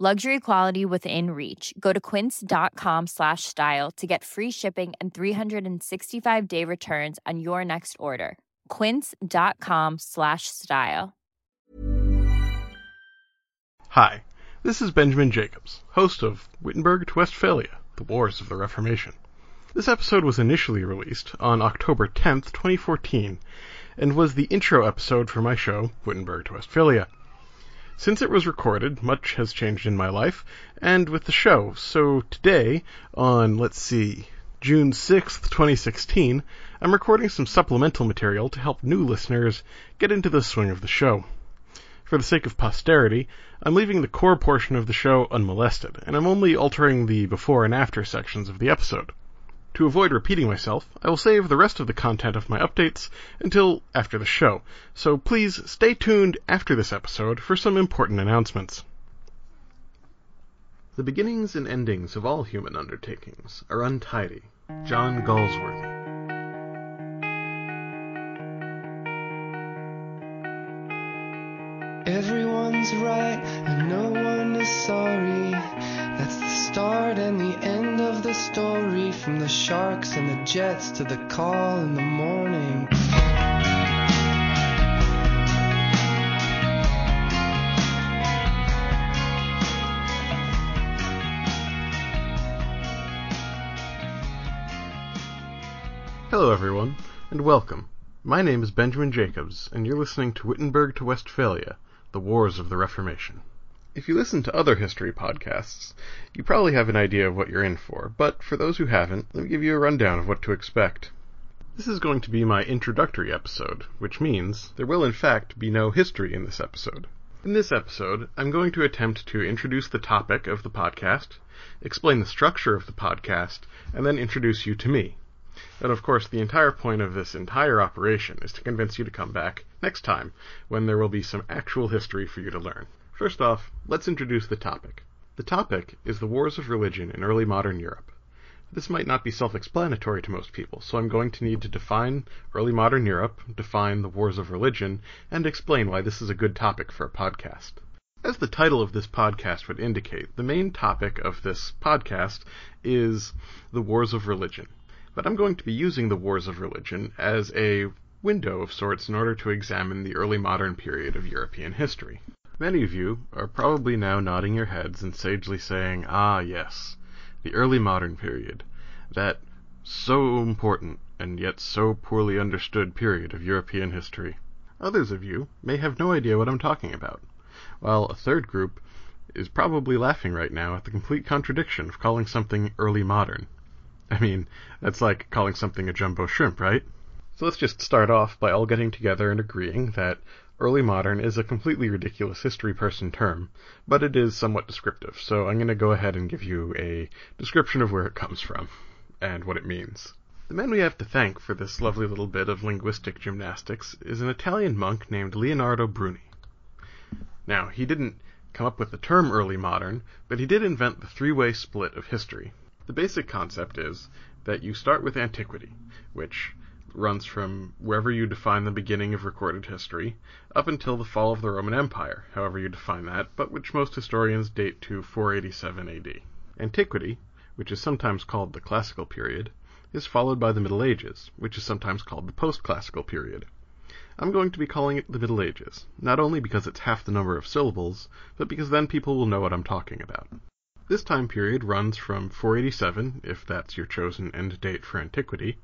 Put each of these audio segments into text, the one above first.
Luxury quality within reach. Go to quince.com slash style to get free shipping and 365-day returns on your next order. quince.com slash style. Hi, this is Benjamin Jacobs, host of Wittenberg to Westphalia, The Wars of the Reformation. This episode was initially released on October 10th, 2014, and was the intro episode for my show, Wittenberg to Westphalia. Since it was recorded, much has changed in my life, and with the show, so today, on, let's see, June 6th, 2016, I'm recording some supplemental material to help new listeners get into the swing of the show. For the sake of posterity, I'm leaving the core portion of the show unmolested, and I'm only altering the before and after sections of the episode. To avoid repeating myself, I will save the rest of the content of my updates until after the show, so please stay tuned after this episode for some important announcements. The beginnings and endings of all human undertakings are untidy. John Galsworthy. Everyone's right and no is sorry. That's the start and the end of the story. From the sharks and the jets to the call in the morning. Hello, everyone, and welcome. My name is Benjamin Jacobs, and you're listening to Wittenberg to Westphalia, The Wars of the Reformation. If you listen to other history podcasts, you probably have an idea of what you're in for, but for those who haven't, let me give you a rundown of what to expect. This is going to be my introductory episode, which means there will in fact be no history in this episode. In this episode, I'm going to attempt to introduce the topic of the podcast, explain the structure of the podcast, and then introduce you to me. And of course, the entire point of this entire operation is to convince you to come back next time, when there will be some actual history for you to learn. First off, let's introduce the topic. The topic is the wars of religion in early modern Europe. This might not be self-explanatory to most people, so I'm going to need to define early modern Europe, define the wars of religion, and explain why this is a good topic for a podcast. As the title of this podcast would indicate, the main topic of this podcast is the wars of religion but I'm going to be using the wars of religion as a window of sorts in order to examine the early modern period of European history. Many of you are probably now nodding your heads and sagely saying, ah yes, the early modern period, that so important and yet so poorly understood period of European history. Others of you may have no idea what I'm talking about, while a third group is probably laughing right now at the complete contradiction of calling something early modern. I mean, that's like calling something a jumbo shrimp, right? So let's just start off by all getting together and agreeing that early modern is a completely ridiculous history person term, but it is somewhat descriptive. So I'm going to go ahead and give you a description of where it comes from and what it means. The man we have to thank for this lovely little bit of linguistic gymnastics is an Italian monk named Leonardo Bruni. Now, he didn't come up with the term early modern, but he did invent the three-way split of history. The basic concept is that you start with antiquity, which runs from wherever you define the beginning of recorded history up until the fall of the Roman Empire, however you define that, but which most historians date to 487 AD. Antiquity, which is sometimes called the classical period, is followed by the Middle Ages, which is sometimes called the post-classical period. I'm going to be calling it the Middle Ages, not only because it's half the number of syllables, but because then people will know what I'm talking about. This time period runs from 487, if that's your chosen end date for antiquity,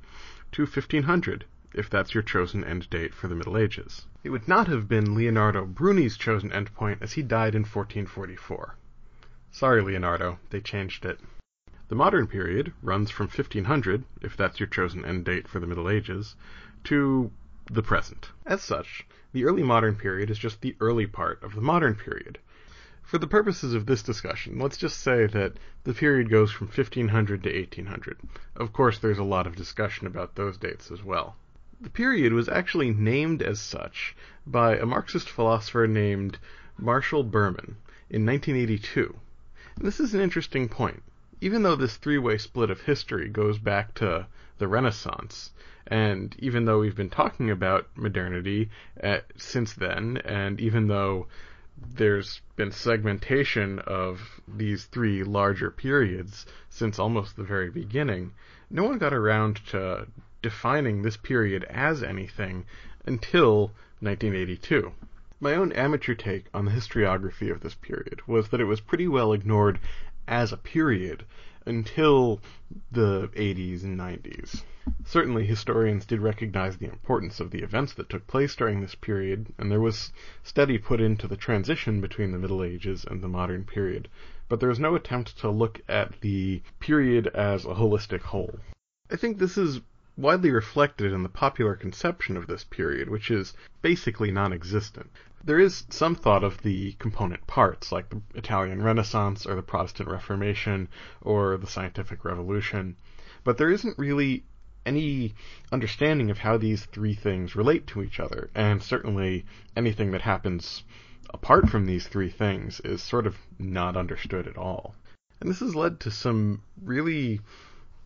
to 1500, if that's your chosen end date for the Middle Ages. It would not have been Leonardo Bruni's chosen endpoint as he died in 1444. Sorry, Leonardo, they changed it. The modern period runs from 1500, if that's your chosen end date for the Middle Ages, to the present. As such, the early modern period is just the early part of the modern period. For the purposes of this discussion, let's just say that the period goes from 1500 to 1800. Of course, there's a lot of discussion about those dates as well. The period was actually named as such by a Marxist philosopher named Marshall Berman in 1982. And this is an interesting point. Even though this three-way split of history goes back to the Renaissance, and even though we've been talking about modernity at, since then, and even though there's been segmentation of these three larger periods since almost the very beginning, no one got around to defining this period as anything until 1982. My own amateur take on the historiography of this period was that it was pretty well ignored as a period until the 80s and 90s. Certainly, historians did recognize the importance of the events that took place during this period, and there was study put into the transition between the Middle Ages and the modern period, but there was no attempt to look at the period as a holistic whole. I think this is widely reflected in the popular conception of this period, which is basically non-existent. There is some thought of the component parts, like the Italian Renaissance or the Protestant Reformation or the Scientific Revolution, but there isn't really any understanding of how these three things relate to each other, and certainly anything that happens apart from these three things is sort of not understood at all. And this has led to some really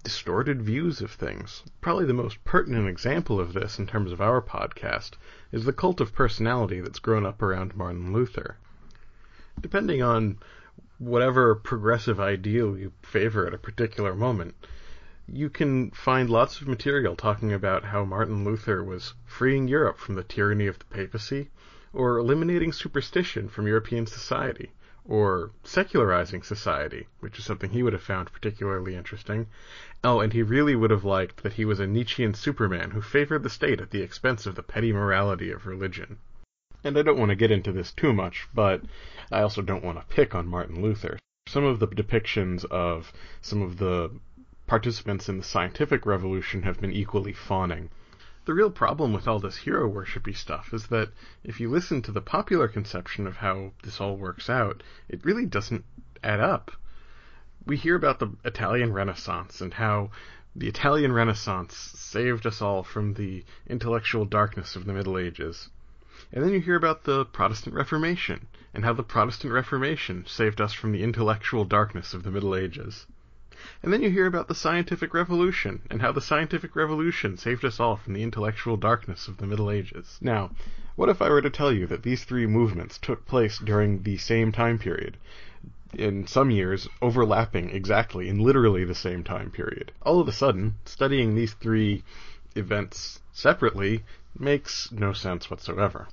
distorted views of things. Probably the most pertinent example of this in terms of our podcast is the cult of personality that's grown up around Martin Luther. Depending on whatever progressive ideal you favor at a particular moment, you can find lots of material talking about how Martin Luther was freeing Europe from the tyranny of the papacy, or eliminating superstition from European society, or secularizing society, which is something he would have found particularly interesting. Oh, and he really would have liked that he was a Nietzschean superman who favored the state at the expense of the petty morality of religion. And I don't want to get into this too much, but I also don't want to pick on Martin Luther. Some of the depictions of some of the participants in the scientific revolution have been equally fawning. The real problem with all this hero worshipy stuff is that if you listen to the popular conception of how this all works out, it really doesn't add up. We hear about the Italian Renaissance and how the Italian Renaissance saved us all from the intellectual darkness of the Middle Ages. And then you hear about the Protestant Reformation and how the Protestant Reformation saved us from the intellectual darkness of the Middle Ages. And then you hear about the scientific revolution, and how the scientific revolution saved us all from the intellectual darkness of the Middle Ages. Now, what if I were to tell you that these three movements took place during the same time period? In some years, overlapping exactly in literally the same time period. All of a sudden, studying these three events separately makes no sense whatsoever.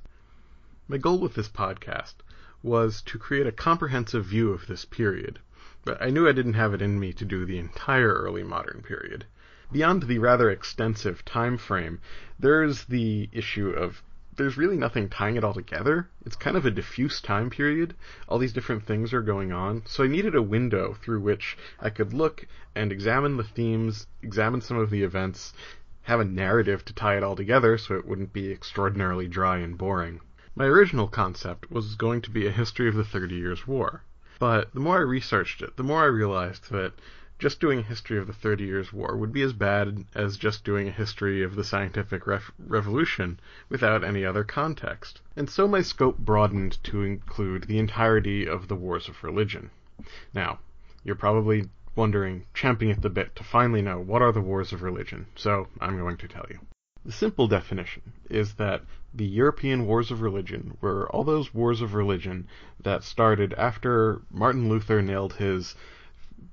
My goal with this podcast was to create a comprehensive view of this period, but I knew I didn't have it in me to do the entire early modern period. Beyond the rather extensive time frame, there's the issue of there's really nothing tying it all together. It's kind of a diffuse time period. All these different things are going on. So I needed a window through which I could look and examine the themes, examine some of the events, have a narrative to tie it all together so it wouldn't be extraordinarily dry and boring. My original concept was going to be a history of the Thirty Years' War. But the more I researched it, the more I realized that just doing a history of the Thirty Years' War would be as bad as just doing a history of the scientific revolution without any other context. And so my scope broadened to include the entirety of the wars of religion. Now, you're probably wondering, champing at the bit to finally know what are the wars of religion, so I'm going to tell you. The simple definition is that the European wars of religion were all those wars of religion that started after Martin Luther nailed his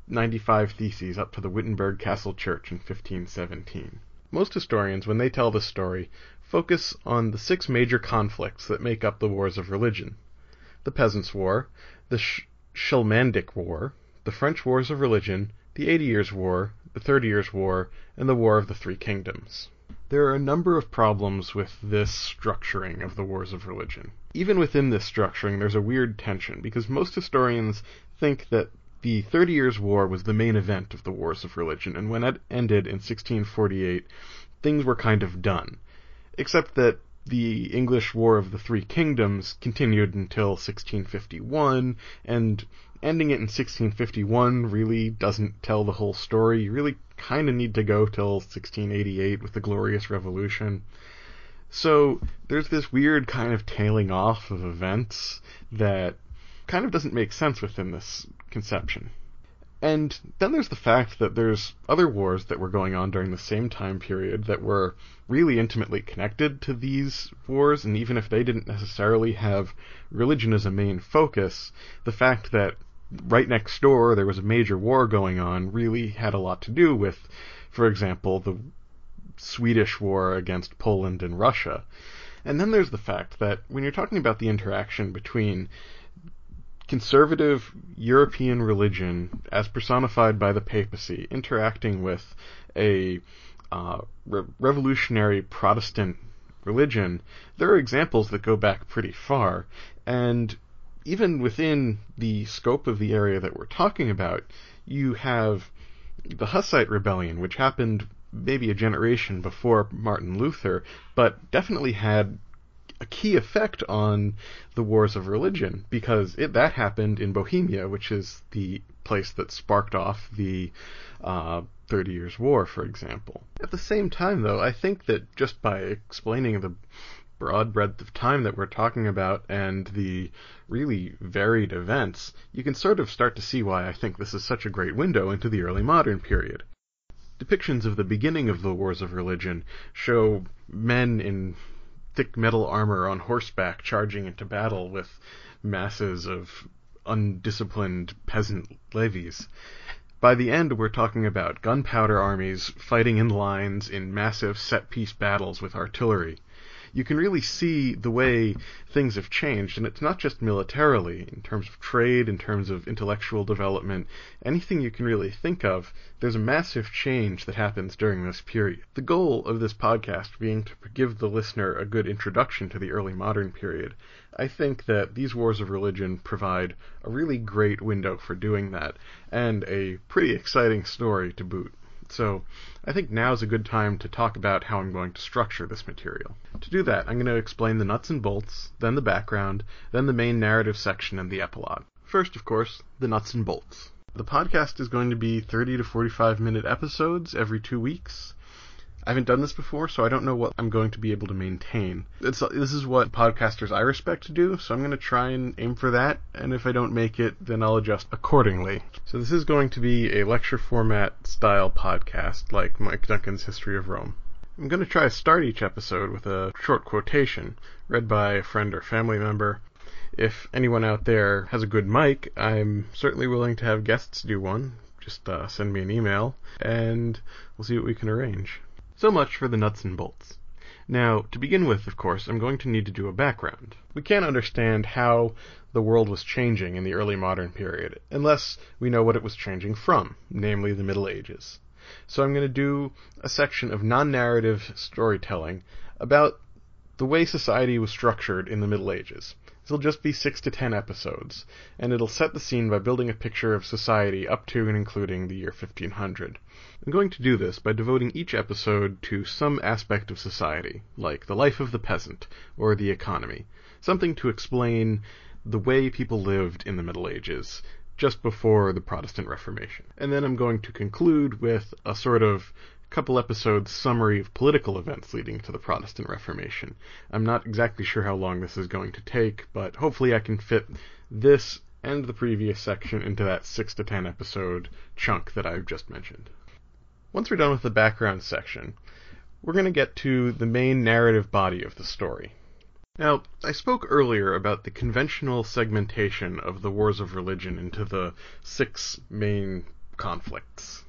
95 Theses up to the Wittenberg Castle Church in 1517. Most historians, when they tell this story, focus on the six major conflicts that make up the wars of religion. The Peasants' War, the Sch- War, the French Wars of Religion, the Eighty Years' War, the Thirty Years' War, and the War of the Three Kingdoms. There are a number of problems with this structuring of the Wars of Religion. Even within this structuring, there's a weird tension, because most historians think that the Thirty Years' War was the main event of the Wars of Religion, and when it ended in 1648, things were kind of done. Except that the English War of the Three Kingdoms continued until 1651, and ending it in 1651 really doesn't tell the whole story. You really kind of need to go till 1688 with the Glorious Revolution. So there's this weird kind of tailing off of events that kind of doesn't make sense within this conception. And then there's the fact that there's other wars that were going on during the same time period that were really intimately connected to these wars, and even if they didn't necessarily have religion as a main focus, the fact that right next door there was a major war going on really had a lot to do with, for example, the Swedish war against Poland and Russia. And then there's the fact that when you're talking about the interaction between conservative European religion, as personified by the papacy, interacting with a uh, re- revolutionary Protestant religion, there are examples that go back pretty far. And even within the scope of the area that we're talking about, you have the Hussite rebellion, which happened maybe a generation before Martin Luther, but definitely had a key effect on the wars of religion because it, that happened in Bohemia, which is the place that sparked off the uh, Thirty Years' War, for example. At the same time, though, I think that just by explaining the broad breadth of time that we're talking about and the really varied events, you can sort of start to see why I think this is such a great window into the early modern period. Depictions of the beginning of the wars of religion show men in thick metal armor on horseback charging into battle with masses of undisciplined peasant levies. By the end, we're talking about gunpowder armies fighting in lines in massive set piece battles with artillery you can really see the way things have changed, and it's not just militarily, in terms of trade, in terms of intellectual development, anything you can really think of, there's a massive change that happens during this period. The goal of this podcast being to give the listener a good introduction to the early modern period, I think that these wars of religion provide a really great window for doing that, and a pretty exciting story to boot. So I think now is a good time to talk about how I'm going to structure this material. To do that, I'm going to explain the nuts and bolts, then the background, then the main narrative section and the epilogue. First, of course, the nuts and bolts. The podcast is going to be 30 to 45 minute episodes every two weeks. I haven't done this before, so I don't know what I'm going to be able to maintain. It's, this is what podcasters I respect do, so I'm going to try and aim for that, and if I don't make it, then I'll adjust accordingly. So this is going to be a lecture format style podcast, like Mike Duncan's History of Rome. I'm going to try to start each episode with a short quotation, read by a friend or family member. If anyone out there has a good mic, I'm certainly willing to have guests do one. Just uh, send me an email, and we'll see what we can arrange. So much for the nuts and bolts. Now, to begin with, of course, I'm going to need to do a background. We can't understand how the world was changing in the early modern period unless we know what it was changing from, namely the Middle Ages. So I'm going to do a section of non-narrative storytelling about the way society was structured in the Middle Ages. It'll just be six to ten episodes, and it'll set the scene by building a picture of society up to and including the year 1500. I'm going to do this by devoting each episode to some aspect of society, like the life of the peasant, or the economy, something to explain the way people lived in the Middle Ages, just before the Protestant Reformation. And then I'm going to conclude with a sort of couple episodes summary of political events leading to the Protestant Reformation. I'm not exactly sure how long this is going to take, but hopefully I can fit this and the previous section into that 6 to 10 episode chunk that I've just mentioned. Once we're done with the background section, we're going to get to the main narrative body of the story. Now, I spoke earlier about the conventional segmentation of the wars of religion into the six main conflicts.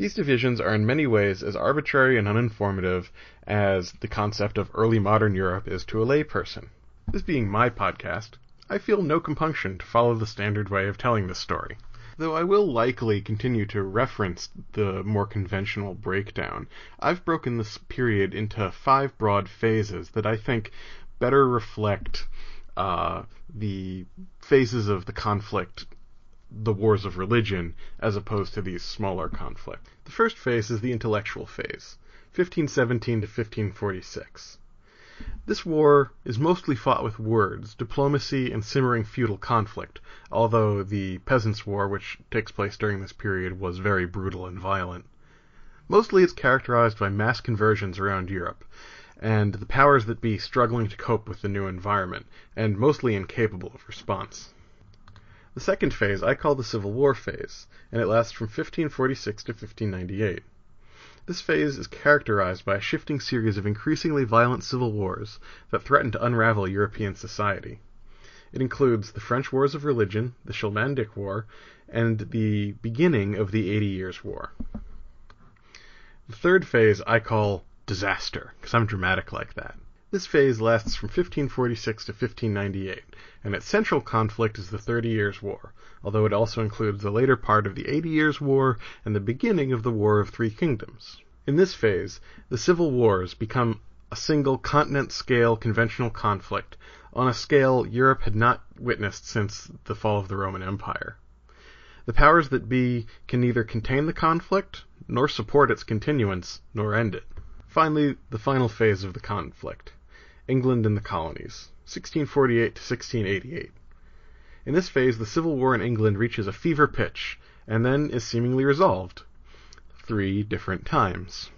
These divisions are in many ways as arbitrary and uninformative as the concept of early modern Europe is to a layperson. This being my podcast, I feel no compunction to follow the standard way of telling this story. though I will likely continue to reference the more conventional breakdown, I've broken this period into five broad phases that I think better reflect uh, the phases of the conflict, the wars of religion, as opposed to these smaller conflicts. The first phase is the intellectual phase, 1517 to 1546. This war is mostly fought with words, diplomacy, and simmering feudal conflict, although the Peasants' War, which takes place during this period, was very brutal and violent. Mostly it's characterized by mass conversions around Europe, and the powers that be struggling to cope with the new environment, and mostly incapable of response. The second phase I call the Civil War phase, and it lasts from 1546 to 1598. This phase is characterized by a shifting series of increasingly violent civil wars that threaten to unravel European society. It includes the French Wars of Religion, the Schmalkaldic War, and the beginning of the Eighty Years' War. The third phase I call disaster, because I'm dramatic like that. This phase lasts from 1546 to 1598, and its central conflict is the Thirty Years' War, although it also includes the later part of the Eighty Years' War and the beginning of the War of Three Kingdoms. In this phase, the civil wars become a single continent-scale conventional conflict on a scale Europe had not witnessed since the fall of the Roman Empire. The powers that be can neither contain the conflict, nor support its continuance, nor end it. Finally, the final phase of the conflict. England and the Colonies, 1648 to 1688. In this phase, the civil war in England reaches a fever pitch, and then is seemingly resolved. Three different times.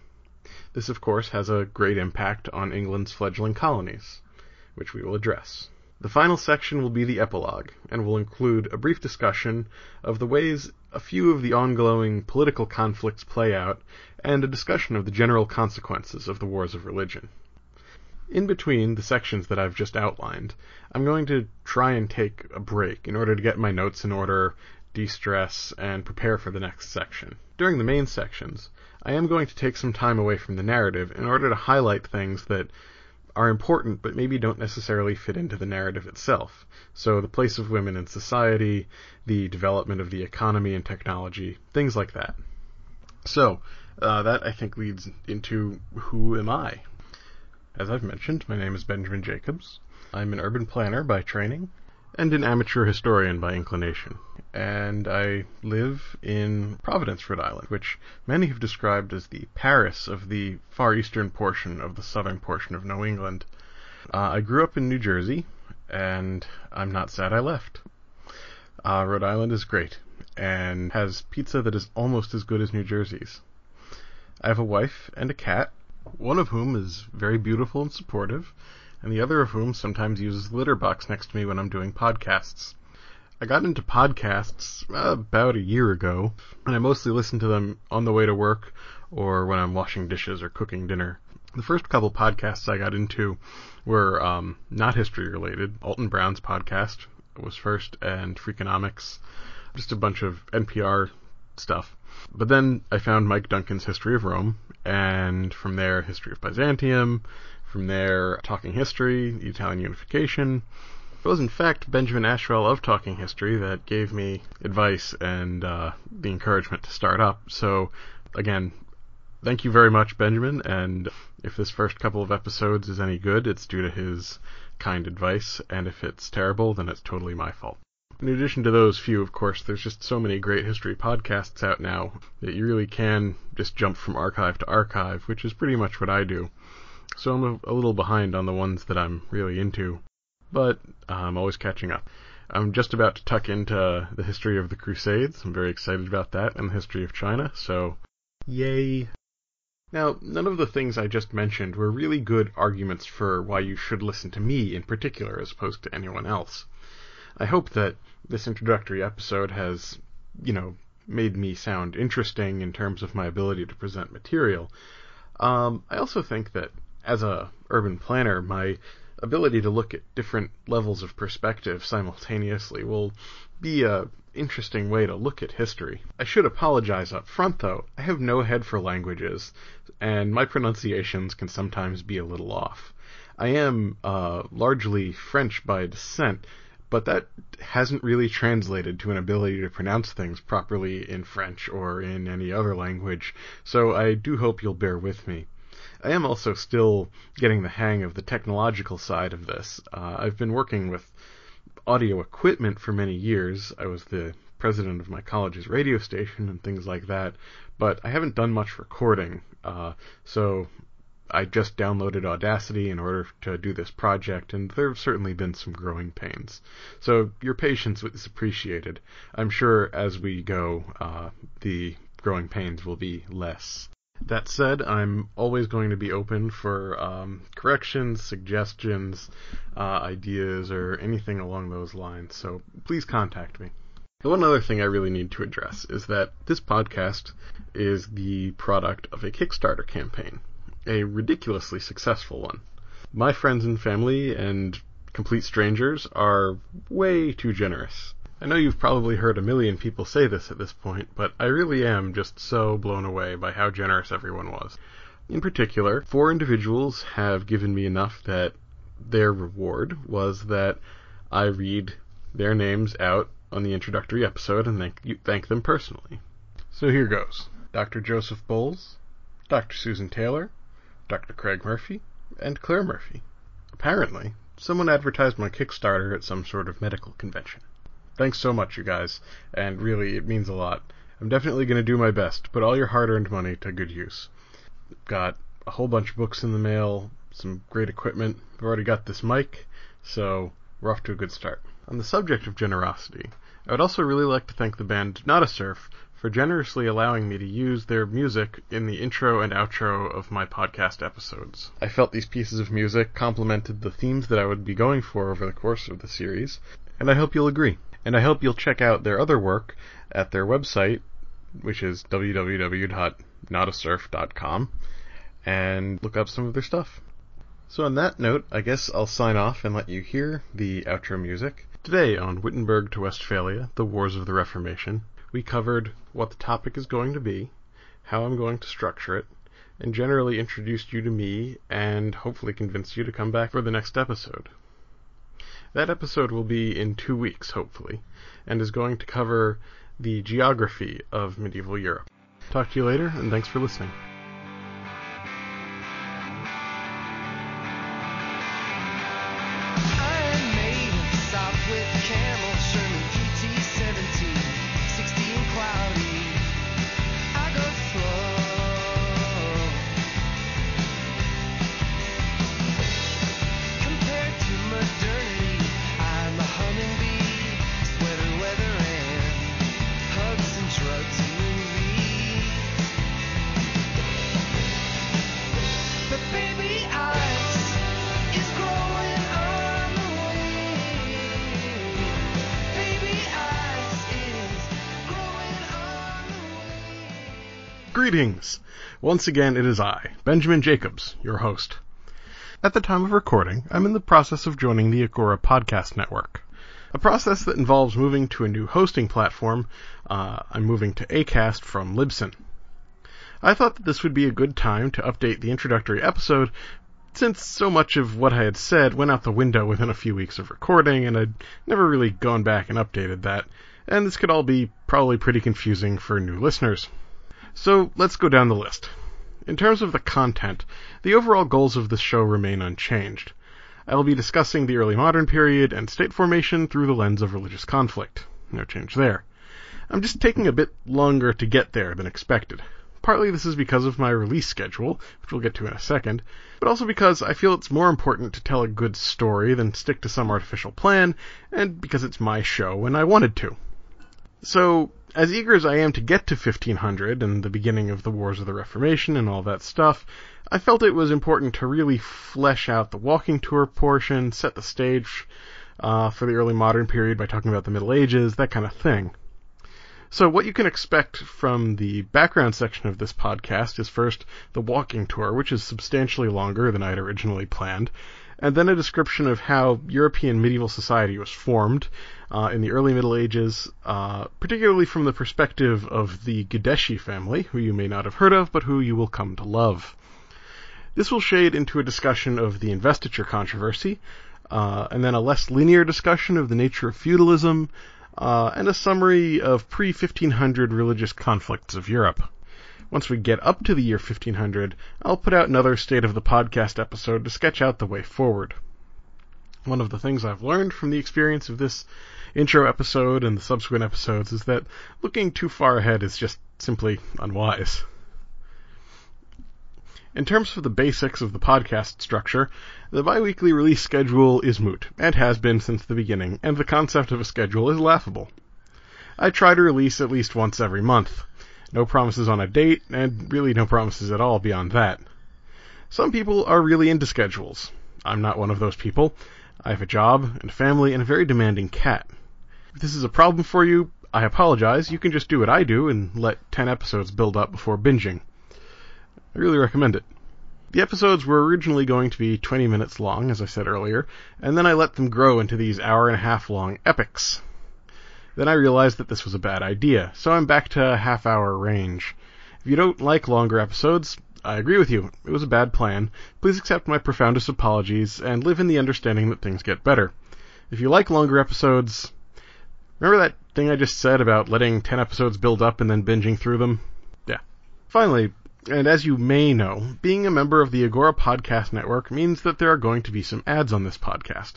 This, of course, has a great impact on England's fledgling colonies, which we will address. The final section will be the epilogue, and will include a brief discussion of the ways a few of the ongoing political conflicts play out, and a discussion of the general consequences of the wars of religion. In between the sections that I've just outlined, I'm going to try and take a break in order to get my notes in order, de-stress, and prepare for the next section. During the main sections, I am going to take some time away from the narrative in order to highlight things that are important but maybe don't necessarily fit into the narrative itself. So the place of women in society, the development of the economy and technology, things like that. So, uh, that I think leads into who am I? As I've mentioned, my name is Benjamin Jacobs. I'm an urban planner by training and an amateur historian by inclination. And I live in Providence, Rhode Island, which many have described as the Paris of the far eastern portion of the southern portion of New England. Uh, I grew up in New Jersey, and I'm not sad I left. Uh, Rhode Island is great and has pizza that is almost as good as New Jersey's. I have a wife and a cat, one of whom is very beautiful and supportive, and the other of whom sometimes uses the litter box next to me when I'm doing podcasts. I got into podcasts about a year ago, and I mostly listen to them on the way to work or when I'm washing dishes or cooking dinner. The first couple podcasts I got into were um, not history related. Alton Brown's podcast was first, and Freakonomics, just a bunch of NPR stuff. But then I found Mike Duncan's History of Rome, and from there, History of Byzantium, from there, Talking History, the Italian Unification. It was in fact Benjamin Ashwell of Talking History that gave me advice and uh, the encouragement to start up. So, again, thank you very much, Benjamin. And if this first couple of episodes is any good, it's due to his kind advice. And if it's terrible, then it's totally my fault. In addition to those few, of course, there's just so many great history podcasts out now that you really can just jump from archive to archive, which is pretty much what I do. So I'm a, little behind on the ones that I'm really into, but uh, I'm always catching up. I'm just about to tuck into the history of the Crusades. I'm very excited about that and the history of China, so yay. Now, none of the things I just mentioned were really good arguments for why you should listen to me in particular as opposed to anyone else. I hope that this introductory episode has, you know, made me sound interesting in terms of my ability to present material. Um, I also think that as a urban planner, my ability to look at different levels of perspective simultaneously will be a interesting way to look at history. I should apologize up front though. I have no head for languages, and my pronunciations can sometimes be a little off. I am uh, largely French by descent, but that hasn't really translated to an ability to pronounce things properly in French or in any other language, so I do hope you'll bear with me. I am also still getting the hang of the technological side of this. Uh, I've been working with audio equipment for many years. I was the president of my college's radio station and things like that, but I haven't done much recording. Uh, so I just downloaded Audacity in order to do this project, and there have certainly been some growing pains. So your patience is appreciated. I'm sure as we go, uh, the growing pains will be less. That said, I'm always going to be open for um, corrections, suggestions, uh, ideas, or anything along those lines, so please contact me. The one other thing I really need to address is that this podcast is the product of a Kickstarter campaign, a ridiculously successful one. My friends and family and complete strangers are way too generous. I know you've probably heard a million people say this at this point, but I really am just so blown away by how generous everyone was. In particular, four individuals have given me enough that their reward was that I read their names out on the introductory episode and thank, thank them personally. So here goes Dr. Joseph Bowles, Dr. Susan Taylor, Dr. Craig Murphy, and Claire Murphy. Apparently, someone advertised my Kickstarter at some sort of medical convention. Thanks so much, you guys, and really, it means a lot. I'm definitely going to do my best put all your hard earned money to good use. Got a whole bunch of books in the mail, some great equipment. I've already got this mic, so we're off to a good start. On the subject of generosity, I would also really like to thank the band Nada Surf for generously allowing me to use their music in the intro and outro of my podcast episodes. I felt these pieces of music complemented the themes that I would be going for over the course of the series, and I hope you'll agree and I hope you'll check out their other work at their website, which is www.nadasurf.com, and look up some of their stuff. So on that note, I guess I'll sign off and let you hear the outro music. Today on Wittenberg to Westphalia, The Wars of the Reformation, we covered what the topic is going to be, how I'm going to structure it, and generally introduced you to me and hopefully convinced you to come back for the next episode. That episode will be in two weeks, hopefully, and is going to cover the geography of medieval Europe. Talk to you later, and thanks for listening. Greetings! Once again, it is I, Benjamin Jacobs, your host. At the time of recording, I'm in the process of joining the Agora Podcast Network, a process that involves moving to a new hosting platform. Uh, I'm moving to Acast from Libsyn. I thought that this would be a good time to update the introductory episode, since so much of what I had said went out the window within a few weeks of recording, and I'd never really gone back and updated that, and this could all be probably pretty confusing for new listeners. So let's go down the list. In terms of the content, the overall goals of this show remain unchanged. I will be discussing the early modern period and state formation through the lens of religious conflict. No change there. I'm just taking a bit longer to get there than expected. Partly this is because of my release schedule, which we'll get to in a second, but also because I feel it's more important to tell a good story than stick to some artificial plan, and because it's my show and I wanted to. So, as eager as I am to get to 1500 and the beginning of the Wars of the Reformation and all that stuff, I felt it was important to really flesh out the walking tour portion, set the stage uh, for the early modern period by talking about the Middle Ages, that kind of thing. So, what you can expect from the background section of this podcast is first the walking tour, which is substantially longer than I had originally planned, and then a description of how European medieval society was formed uh, in the early Middle Ages, uh, particularly from the perspective of the Guideschi family, who you may not have heard of, but who you will come to love. This will shade into a discussion of the investiture controversy, uh, and then a less linear discussion of the nature of feudalism, uh, and a summary of pre 1500 religious conflicts of Europe. Once we get up to the year 1500, I'll put out another State of the Podcast episode to sketch out the way forward. One of the things I've learned from the experience of this intro episode and the subsequent episodes is that looking too far ahead is just simply unwise. In terms of the basics of the podcast structure, the biweekly release schedule is moot, and has been since the beginning, and the concept of a schedule is laughable. I try to release at least once every month. No promises on a date, and really no promises at all beyond that. Some people are really into schedules. I'm not one of those people. I have a job, and a family, and a very demanding cat. If this is a problem for you, I apologize. You can just do what I do and let 10 episodes build up before binging. I really recommend it. The episodes were originally going to be 20 minutes long, as I said earlier, and then I let them grow into these hour and a half long epics. Then I realized that this was a bad idea, so I'm back to a half hour range. If you don't like longer episodes, I agree with you. It was a bad plan. Please accept my profoundest apologies and live in the understanding that things get better. If you like longer episodes, remember that thing I just said about letting 10 episodes build up and then binging through them? Yeah. Finally, and as you may know, being a member of the Agora Podcast Network means that there are going to be some ads on this podcast.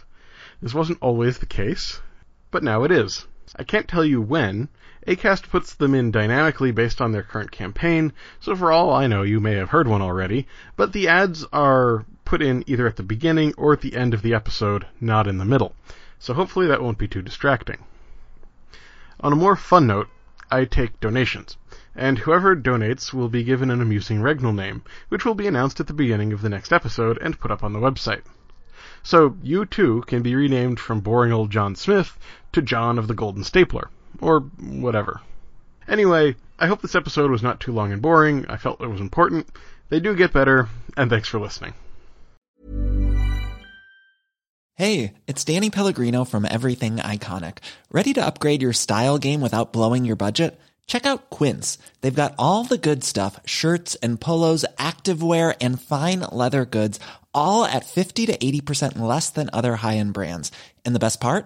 This wasn't always the case, but now it is. I can't tell you when. Acast puts them in dynamically based on their current campaign, so for all I know you may have heard one already, but the ads are put in either at the beginning or at the end of the episode, not in the middle. So hopefully that won't be too distracting. On a more fun note, I take donations, and whoever donates will be given an amusing regnal name, which will be announced at the beginning of the next episode and put up on the website. So you too can be renamed from boring old John Smith to John of the Golden Stapler, or whatever. Anyway, I hope this episode was not too long and boring. I felt it was important. They do get better, and thanks for listening. Hey, it's Danny Pellegrino from Everything Iconic. Ready to upgrade your style game without blowing your budget? Check out Quince. They've got all the good stuff shirts and polos, activewear, and fine leather goods, all at 50 to 80% less than other high end brands. And the best part?